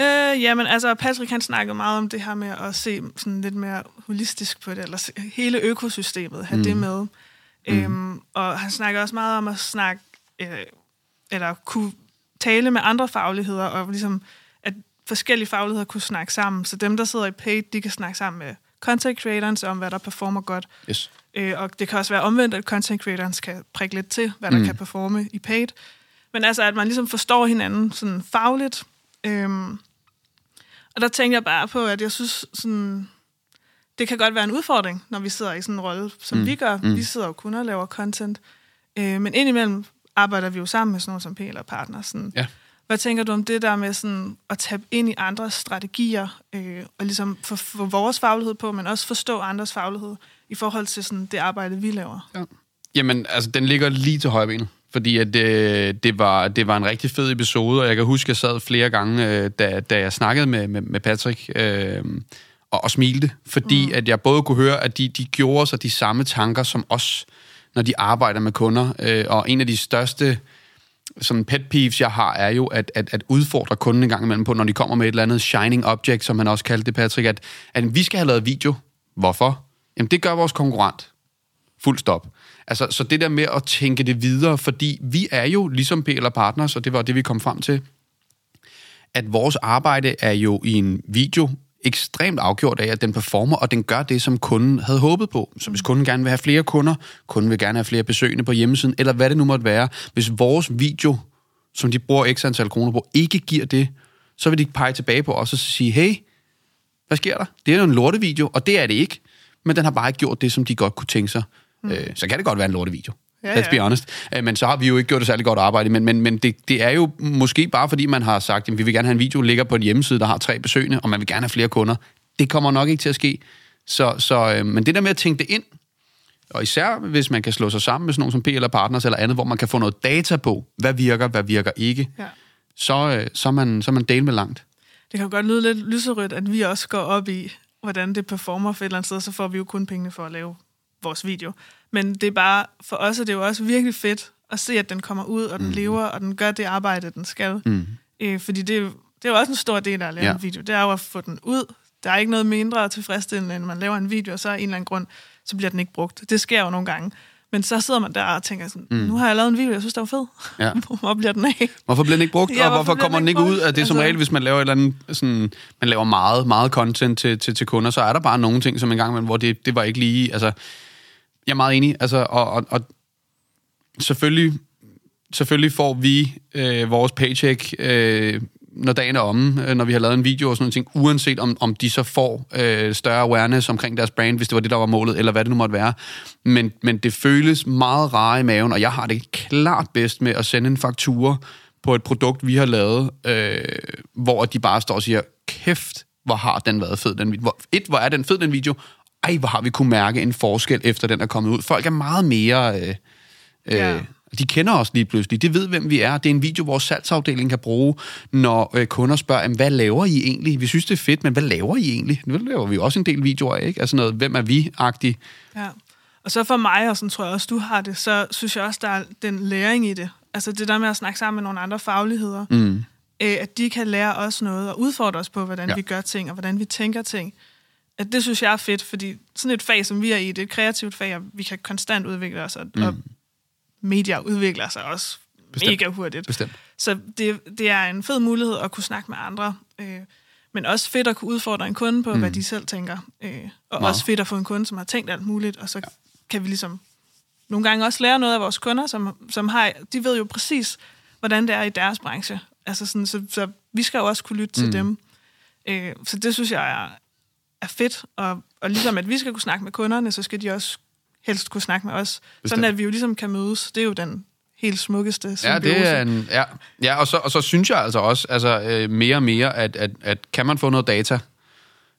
Øh, jamen, altså, Patrick han snakkede meget om det her med at se sådan lidt mere holistisk på det, eller se hele økosystemet, have mm. det med. Mm. Øhm, og han snakker også meget om at snakke, øh, eller kunne tale med andre fagligheder, og ligesom, at forskellige fagligheder kunne snakke sammen. Så dem, der sidder i paid, de kan snakke sammen med content creators om, hvad der performer godt. Yes. Øh, og det kan også være omvendt, at content creators kan prikke lidt til, hvad der Mm. kan performe i paid. Men altså, at man ligesom forstår hinanden sådan fagligt. Øhm, og der tænkte jeg bare på, at jeg synes, sådan, det kan godt være en udfordring, når vi sidder i sådan en rolle, som Mm. vi gør. Mm. Vi sidder jo kun og laver content. Øh, men indimellem arbejder vi jo sammen med sådan nogle som PL og partner. Sådan. Ja. Hvad tænker du om det der med sådan at tabe ind i andres strategier, øh, og ligesom få, få vores faglighed på, men også forstå andres faglighed i forhold til sådan det arbejde, vi laver? Ja. Jamen, altså, den ligger lige til højre benet. Fordi at det, det, var, det var en rigtig fed episode, og jeg kan huske, at jeg sad flere gange, øh, da, da jeg snakkede med, med, med Patrick, øh, og, og smilte, fordi mm. at jeg både kunne høre, at de, de gjorde sig de samme tanker som os, når de arbejder med kunder. Øh, og en af de største sådan pet peeves, jeg har, er jo at, at, at udfordre kunden en gang imellem på, når de kommer med et eller andet shining object, som han også kaldte det, Patrick, at, at vi skal have lavet video. Hvorfor? Jamen, det gør vores konkurrent. Fuld stop. Altså, så det der med at tænke det videre, fordi vi er jo ligesom eller Partners, og det var det, vi kom frem til, at vores arbejde er jo i en video ekstremt afgjort af, at den performer, og den gør det, som kunden havde håbet på. Så hvis kunden gerne vil have flere kunder, kunden vil gerne have flere besøgende på hjemmesiden, eller hvad det nu måtte være, hvis vores video, som de bruger x antal kroner på, ikke giver det, så vil de pege tilbage på os og sige, hey, hvad sker der? Det er jo en lortevideo, og det er det ikke, men den har bare ikke gjort det, som de godt kunne tænke sig. Mm. Øh, så kan det godt være en lortevideo. Ja, Let's be honest. Øh, men så har vi jo ikke gjort det særlig godt arbejde. Men, men, men det, det er jo måske bare fordi, man har sagt, at vi vil gerne have en video, ligger på en hjemmeside, der har tre besøgende, og man vil gerne have flere kunder. Det kommer nok ikke til at ske. Så, så, øh, men det der med at tænke det ind, og især hvis man kan slå sig sammen med sådan nogle som P eller Partners eller andet, hvor man kan få noget data på, hvad virker, hvad virker ikke, ja. så, øh, så, er man, så er man del med langt. Det kan godt lyde lidt lyserødt, at vi også går op i, hvordan det performer for et eller andet sted, så får vi jo kun pengene for at lave vores video. Men det er bare, for os er det jo også virkelig fedt at se, at den kommer ud, og den mm. lever, og den gør det arbejde, den skal. Mm. Øh, fordi det, det er jo også en stor del af at lave ja. en video. Det er jo at få den ud. Der er ikke noget mindre tilfredsstillende, end man laver en video, og så af en eller anden grund, så bliver den ikke brugt. Det sker jo nogle gange. Men så sidder man der og tænker sådan, mm. nu har jeg lavet en video, jeg synes, det var fed. Ja. Hvor bliver den af? Hvorfor bliver den ikke brugt, ja, og hvorfor, hvorfor kommer den ikke ud? At det er som altså... regel, hvis man laver et eller andet, sådan, man laver meget, meget content til, til, til kunder, så er der bare nogle ting, som en gang imellem, hvor det, det var ikke lige, altså, jeg er meget enig. Altså, og, og, og selvfølgelig, selvfølgelig får vi øh, vores paycheck, øh, når dagen er omme, øh, når vi har lavet en video og sådan noget ting, uanset om, om de så får øh, større awareness omkring deres brand, hvis det var det, der var målet, eller hvad det nu måtte være. Men, men det føles meget rare i maven, og jeg har det klart bedst med at sende en faktura på et produkt, vi har lavet, øh, hvor de bare står og siger, kæft, hvor har den været fed, den video. Et, hvor er den fed, den video, ej, hvor har vi kunne mærke en forskel, efter den er kommet ud. Folk er meget mere... Øh, øh, ja. De kender os lige pludselig. De ved, hvem vi er. Det er en video, vores salgsafdeling kan bruge, når øh, kunder spørger, hvad laver I egentlig? Vi synes, det er fedt, men hvad laver I egentlig? Nu laver vi også en del videoer, ikke? Altså noget, hvem er vi-agtigt. Ja. Og så for mig, og sådan tror jeg også, du har det, så synes jeg også, der er den læring i det. Altså det der med at snakke sammen med nogle andre fagligheder. Mm. Øh, at de kan lære os noget og udfordre os på, hvordan ja. vi gør ting, og hvordan vi tænker ting at det synes jeg er fedt, fordi sådan et fag, som vi er i, det er et kreativt fag, og vi kan konstant udvikle os, og, mm. og medier udvikler sig også Bestemt. mega hurtigt. Bestemt. Så det, det er en fed mulighed at kunne snakke med andre, øh, men også fedt at kunne udfordre en kunde på, mm. hvad de selv tænker. Øh, og Nå. også fedt at få en kunde, som har tænkt alt muligt, og så ja. kan vi ligesom nogle gange også lære noget af vores kunder, som, som har, de ved jo præcis, hvordan det er i deres branche. Altså sådan, så, så vi skal jo også kunne lytte mm. til dem. Øh, så det synes jeg er, fedt, og, og ligesom at vi skal kunne snakke med kunderne, så skal de også helst kunne snakke med os. Bestemt. Sådan at vi jo ligesom kan mødes. Det er jo den helt smukkeste symbiose. Ja, det er en, ja, ja og, så, og så synes jeg altså også, altså, øh, mere og mere, at, at, at kan man få noget data,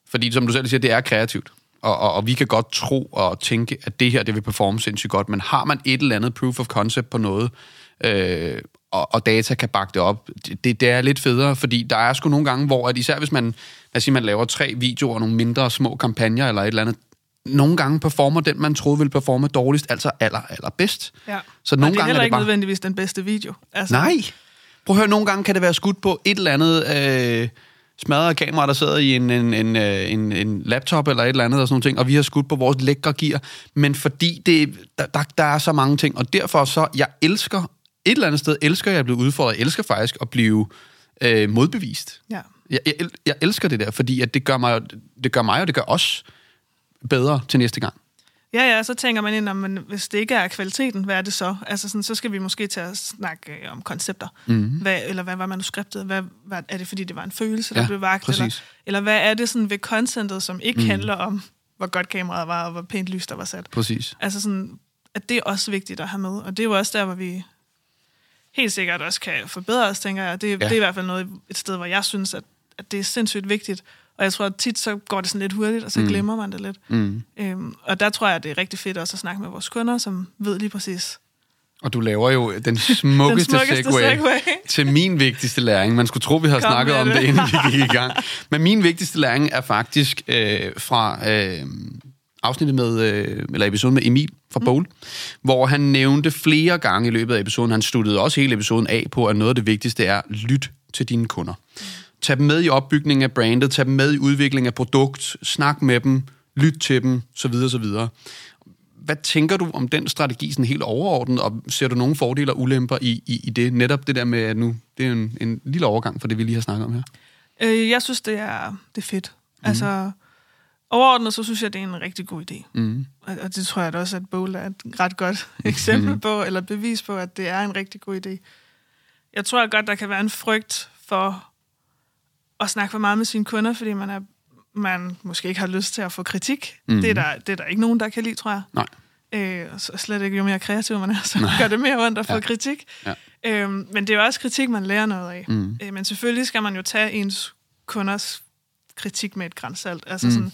fordi som du selv siger, det er kreativt. Og, og, og vi kan godt tro og tænke, at det her, det vil performe sindssygt godt, men har man et eller andet proof of concept på noget, øh, og, og data kan bakke det op, det, det er lidt federe, fordi der er sgu nogle gange, hvor at især hvis man, lad os sige, man laver tre videoer, nogle mindre små kampagner eller et eller andet, nogle gange performer den, man troede ville performe dårligst, altså aller, aller bedst. Ja. Så nogle og det er gange heller er det ikke bare... nødvendigvis den bedste video. Altså... Nej. Prøv at høre, nogle gange kan det være skudt på et eller andet øh, smadret kamera, der sidder i en, en, en, øh, en, en laptop eller et eller andet og sådan noget, og vi har skudt på vores lækre gear. Men fordi det, der, der, der er så mange ting, og derfor så, jeg elsker et eller andet sted elsker jeg at blive udfordret. Jeg elsker faktisk at blive øh, modbevist. Ja. Jeg, jeg, jeg elsker det der, fordi at det, gør mig, det gør mig, og det gør os bedre til næste gang. Ja, ja, så tænker man ind, men hvis det ikke er kvaliteten, hvad er det så? Altså sådan, så skal vi måske til at snakke øh, om koncepter. Mm-hmm. Hvad, eller hvad var manuskriptet? Hvad, hvad, er det, fordi det var en følelse, der ja, blev vagt? Eller, eller hvad er det sådan ved contentet, som ikke mm. handler om, hvor godt kameraet var, og hvor pænt lys der var sat? Præcis. Altså sådan, at det er også vigtigt at have med. Og det er jo også der, hvor vi helt sikkert også kan forbedres, tænker jeg. Det, ja. det er i hvert fald noget, et sted, hvor jeg synes, at, at det er sindssygt vigtigt. Og jeg tror, at tit så går det sådan lidt hurtigt, og så mm. glemmer man det lidt. Mm. Øhm, og der tror jeg, at det er rigtig fedt også at snakke med vores kunder, som ved lige præcis, og du laver jo den smukkeste, den smukkeste segway, segway til min vigtigste læring. Man skulle tro, vi har Kom snakket om det. det, inden vi gik i gang. Men min vigtigste læring er faktisk øh, fra øh, afsnittet med, øh, eller episoden med Emil fra mm. Bowl, hvor han nævnte flere gange i løbet af episoden, han sluttede også hele episoden af på, at noget af det vigtigste er, lyt til dine kunder. Mm. Tag dem med i opbygningen af brandet, tag dem med i udvikling af produkt, snak med dem, lyt til dem, så videre, så videre. Hvad tænker du om den strategi sådan helt overordnet, og ser du nogle fordele og ulemper i, i, i det? Netop det der med, at nu det er en, en lille overgang for det, vi lige har snakket om her. Øh, jeg synes, det er, det er fedt. Mm. Altså, overordnet, så synes jeg, det er en rigtig god idé. Mm. Og, og det tror jeg da også, at Bowl er et ret godt eksempel mm. på, eller bevis på, at det er en rigtig god idé. Jeg tror godt, der kan være en frygt for at snakke for meget med sine kunder, fordi man, er, man måske ikke har lyst til at få kritik. Mm. Det, er der, det er der ikke nogen, der kan lide, tror jeg. Nej. Øh, så slet ikke, jo mere kreativ man er, så Nej. gør det mere ondt at få ja. kritik. Ja. Øh, men det er jo også kritik, man lærer noget af. Mm. Øh, men selvfølgelig skal man jo tage ens kunders kritik med et grænsalt. Altså mm. sådan,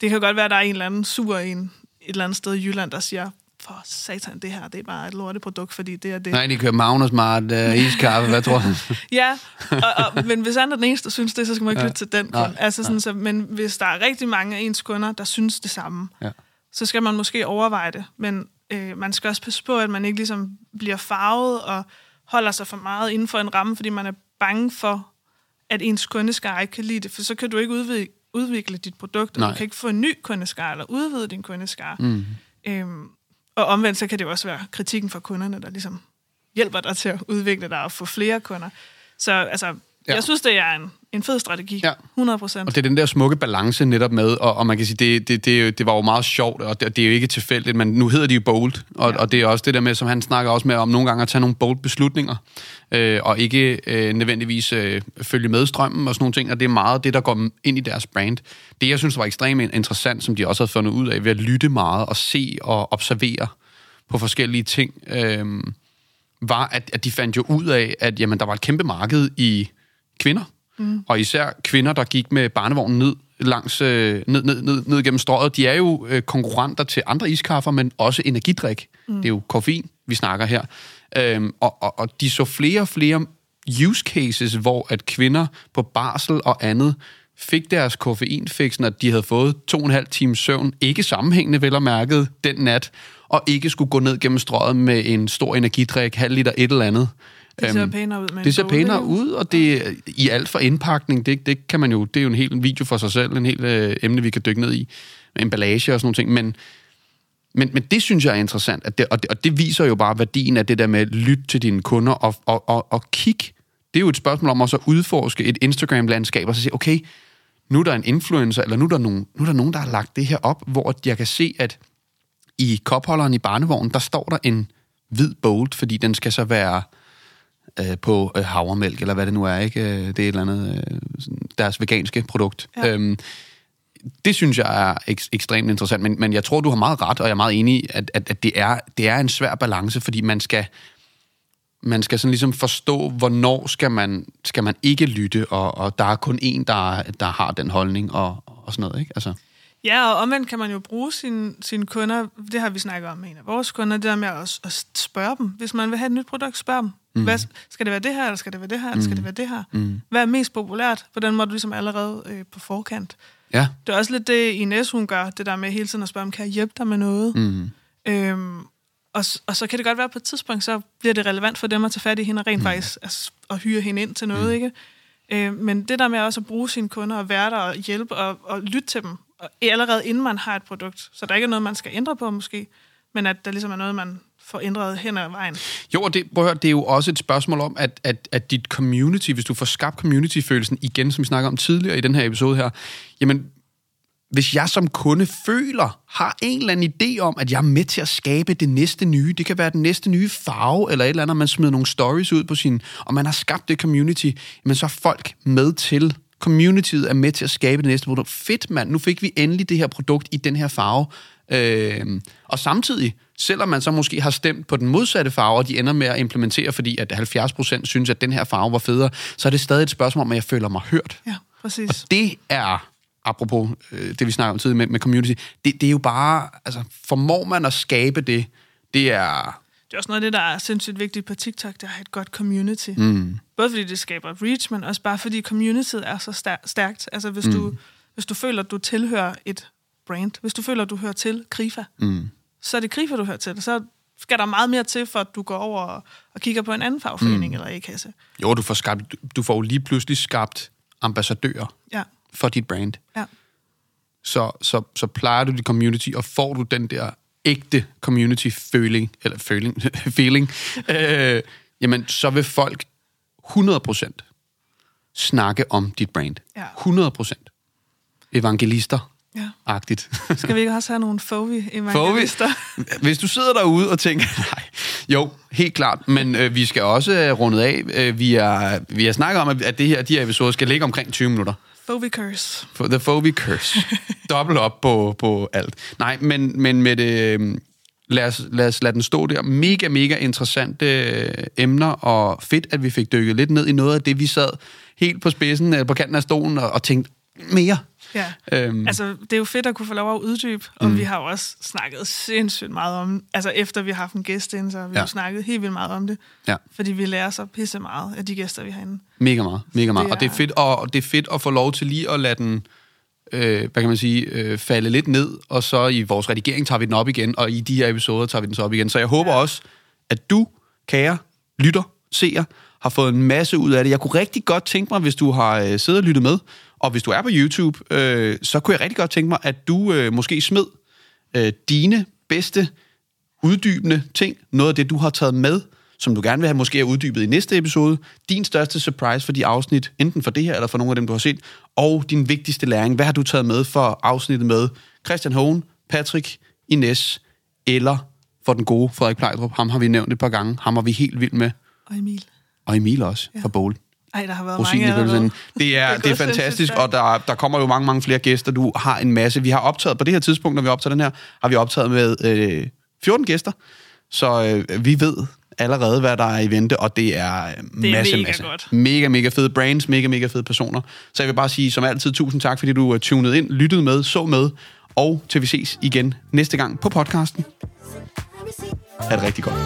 det kan godt være, at der er en eller anden sur en et eller andet sted i Jylland, der siger, for satan, det her, det er bare et lorteprodukt, fordi det er det. Nej, de kører Magnus Mart uh, iskaffe, hvad tror du? ja, og, og, men hvis andre den eneste, der synes det, så skal man ikke ja. lytte til den. Nej, altså sådan, så, men hvis der er rigtig mange af ens kunder, der synes det samme, ja. så skal man måske overveje det. Men øh, man skal også passe på, at man ikke ligesom bliver farvet og holder sig for meget inden for en ramme, fordi man er bange for, at ens kundeskare ikke kan lide det, for så kan du ikke udvide, udvikle dit produkt, og Nej. du kan ikke få en ny kundeskare, eller udvide din kundeskare. Mm. Øhm, og omvendt, så kan det jo også være kritikken fra kunderne, der ligesom hjælper dig til at udvikle dig og få flere kunder. Så altså, Ja. Jeg synes, det er en, en fed strategi. Ja. 100 procent. Og det er den der smukke balance netop med, og, og man kan sige, det, det, det, det var jo meget sjovt, og det, det er jo ikke tilfældigt, men nu hedder de jo bold, og, ja. og det er også det der med, som han snakker også med om nogle gange at tage nogle bold beslutninger, øh, og ikke øh, nødvendigvis øh, følge med strømmen og sådan nogle ting, og det er meget det, der går ind i deres brand. Det, jeg synes var ekstremt interessant, som de også har fundet ud af, ved at lytte meget og se og observere på forskellige ting, øh, var, at, at de fandt jo ud af, at jamen, der var et kæmpe marked i kvinder, mm. og især kvinder, der gik med barnevognen ned langs, øh, ned, ned, ned, ned gennem strøget, de er jo øh, konkurrenter til andre iskaffer, men også energidrik. Mm. Det er jo koffein, vi snakker her. Øhm, og, og, og de så flere og flere use cases, hvor at kvinder på barsel og andet fik deres koffeinfix, når de havde fået to og en halv times søvn, ikke sammenhængende vel og mærket den nat, og ikke skulle gå ned gennem strøget med en stor energidrik, halv liter et eller andet. Det ser øhm, pænere ud med Det ser pænere ud, og det i alt for indpakning, det, det kan man jo, det er jo en helt video for sig selv, en helt øh, emne, vi kan dykke ned i, med emballage og sådan nogle ting, men, men, men det synes jeg er interessant, at det, og, det, og det viser jo bare værdien af det der med at lytte til dine kunder og, og, og, og kigge. Det er jo et spørgsmål om også at udforske et Instagram-landskab og så sige, okay, nu er der en influencer, eller nu er der, nogen, nu er der nogen, der har lagt det her op, hvor jeg kan se, at i kopholderen i barnevognen, der står der en hvid bolt, fordi den skal så være øh, på øh, havremælk, eller hvad det nu er, ikke? Øh, det er et eller andet, øh, deres veganske produkt. Ja. Øhm, det synes jeg er ek- ekstremt interessant, men, men jeg tror, du har meget ret, og jeg er meget enig i, at, at, at det, er, det er en svær balance, fordi man skal, man skal sådan ligesom forstå, hvornår skal man, skal man ikke lytte, og, og der er kun en, der, der har den holdning, og, og sådan noget, ikke? Altså. Ja, og omvendt kan man jo bruge sine, sine kunder, det har vi snakket om med en af vores kunder, det der med at, at spørge dem. Hvis man vil have et nyt produkt, spørg dem. Mm. Hvad, skal det være det her, eller skal det være det her, eller skal det mm. være det her? Mm. Hvad er mest populært? På den måde du ligesom allerede øh, på forkant. Ja. Det er også lidt det, Ines hun gør, det der med hele tiden at spørge, om kan jeg hjælpe dig med noget? Mm. Øhm, og, og så kan det godt være, at på et tidspunkt, så bliver det relevant for dem at tage fat i hende og rent mm. faktisk altså, at hyre hende ind til noget, mm. ikke? Øh, men det der med også at bruge sine kunder og være der og hjælpe og, og lytte til dem, og allerede inden man har et produkt, så der ikke er noget, man skal ændre på måske, men at der ligesom er noget, man får ændret hen ad vejen. Jo, og det, prøv at høre, det er jo også et spørgsmål om, at, at, at dit community, hvis du får skabt community-følelsen igen, som vi snakker om tidligere i den her episode her, jamen, hvis jeg som kunde føler, har en eller anden idé om, at jeg er med til at skabe det næste nye, det kan være den næste nye farve, eller et eller andet, man smider nogle stories ud på sin, og man har skabt det community, men så er folk med til communityet er med til at skabe det næste produkt. Fedt, mand. Nu fik vi endelig det her produkt i den her farve. Øh, og samtidig, selvom man så måske har stemt på den modsatte farve, og de ender med at implementere, fordi at 70% synes, at den her farve var federe, så er det stadig et spørgsmål om, at jeg føler mig hørt. Ja, præcis. Og det er, apropos øh, det, vi snakker om tidligere med, med community, det, det er jo bare, altså, formår man at skabe det, det er... Det er også noget af det, der er sindssygt vigtigt på TikTok, det er at have et godt community. Mm. Både fordi det skaber reach, men også bare fordi communityet er så stær- stærkt. Altså hvis, mm. du, hvis du føler, at du tilhører et brand, hvis du føler, at du hører til Grifa, mm. så er det Grifa, du hører til. Så skal der meget mere til, for at du går over og, kigger på en anden fagforening mm. eller A-kasse. Jo, du får, skabt, du får jo lige pludselig skabt ambassadører Ja, for dit brand. ja. så, så, så plejer du dit community, og får du den der ægte community-føling, eller føling, feeling, øh, jamen, så vil folk 100% snakke om dit brand. Ja. 100%. Evangelister. Ja. Agtigt. Skal vi ikke også have nogle fovi Fovi. evangelister? Hvis du sidder derude og tænker, nej, jo, helt klart, men øh, vi skal også øh, rundet af. Øh, vi, er, vi har snakket om, at at det her, de her episoder skal ligge omkring 20 minutter. Fovi curse. For the Phobie Curse. Dobbelt op på, på alt. Nej, men, men med det... øhm, Lad os, lad os lade den stå der. Mega, mega interessante øh, emner, og fedt, at vi fik dykket lidt ned i noget af det, vi sad helt på spidsen, eller på kanten af stolen, og, og tænkte mere. Ja. Øhm. Altså, det er jo fedt at kunne få lov at uddybe, og mm. vi har jo også snakket sindssygt meget om, altså efter vi har haft en gæst ind, så har vi Ja. ja. jo snakket helt vildt meget om det, Ja, fordi vi lærer så pisse meget af de gæster, vi har inde. mega meget. Mega meget. Det Og det er er- fedt, og, og det er fedt at få lov til lige at lade den øh, hvad kan man sige, øh, falde lidt ned, og så i vores redigering tager vi den op igen, og i de her episoder tager vi den så op igen. Så jeg håber også, at du, kære lytter, seer, har fået en masse ud af det. Jeg kunne rigtig godt tænke mig, hvis du har øh, siddet og lyttet med, og hvis du er på YouTube, øh, så kunne jeg rigtig godt tænke mig, at du øh, måske smed øh, dine bedste uddybende ting, noget af det, du har taget med, som du gerne vil have måske er uddybet i næste episode, din største surprise for de afsnit, enten for det her eller for nogle af dem, du har set, og din vigtigste læring. Hvad har du taget med for afsnittet med Christian Hohen, Patrick, Ines, eller for den gode Frederik Plejdrup? Ham har vi nævnt et par gange. Ham var vi helt vild med. Og Emil. Og Emil også, ja. fra Bowl. Ej, der har været Rosinen i mange allerede. Det er, det er, gået fantastisk, sindssygt og der, der kommer jo mange, mange flere gæster. Du har en masse. Vi har optaget, på det her tidspunkt, når vi optager den her, har vi optaget med øh, 14 gæster. Så øh, vi ved allerede, hvad der er i vente, og det er, øh, Det er masse, mega masse. godt. Mega, mega fede brands, mega, mega fede personer. Så jeg vil bare sige, som altid, tusind tak, fordi du er tunet ind, lyttede med, så med, og til vi ses igen næste gang på podcasten. Ha' det rigtig godt.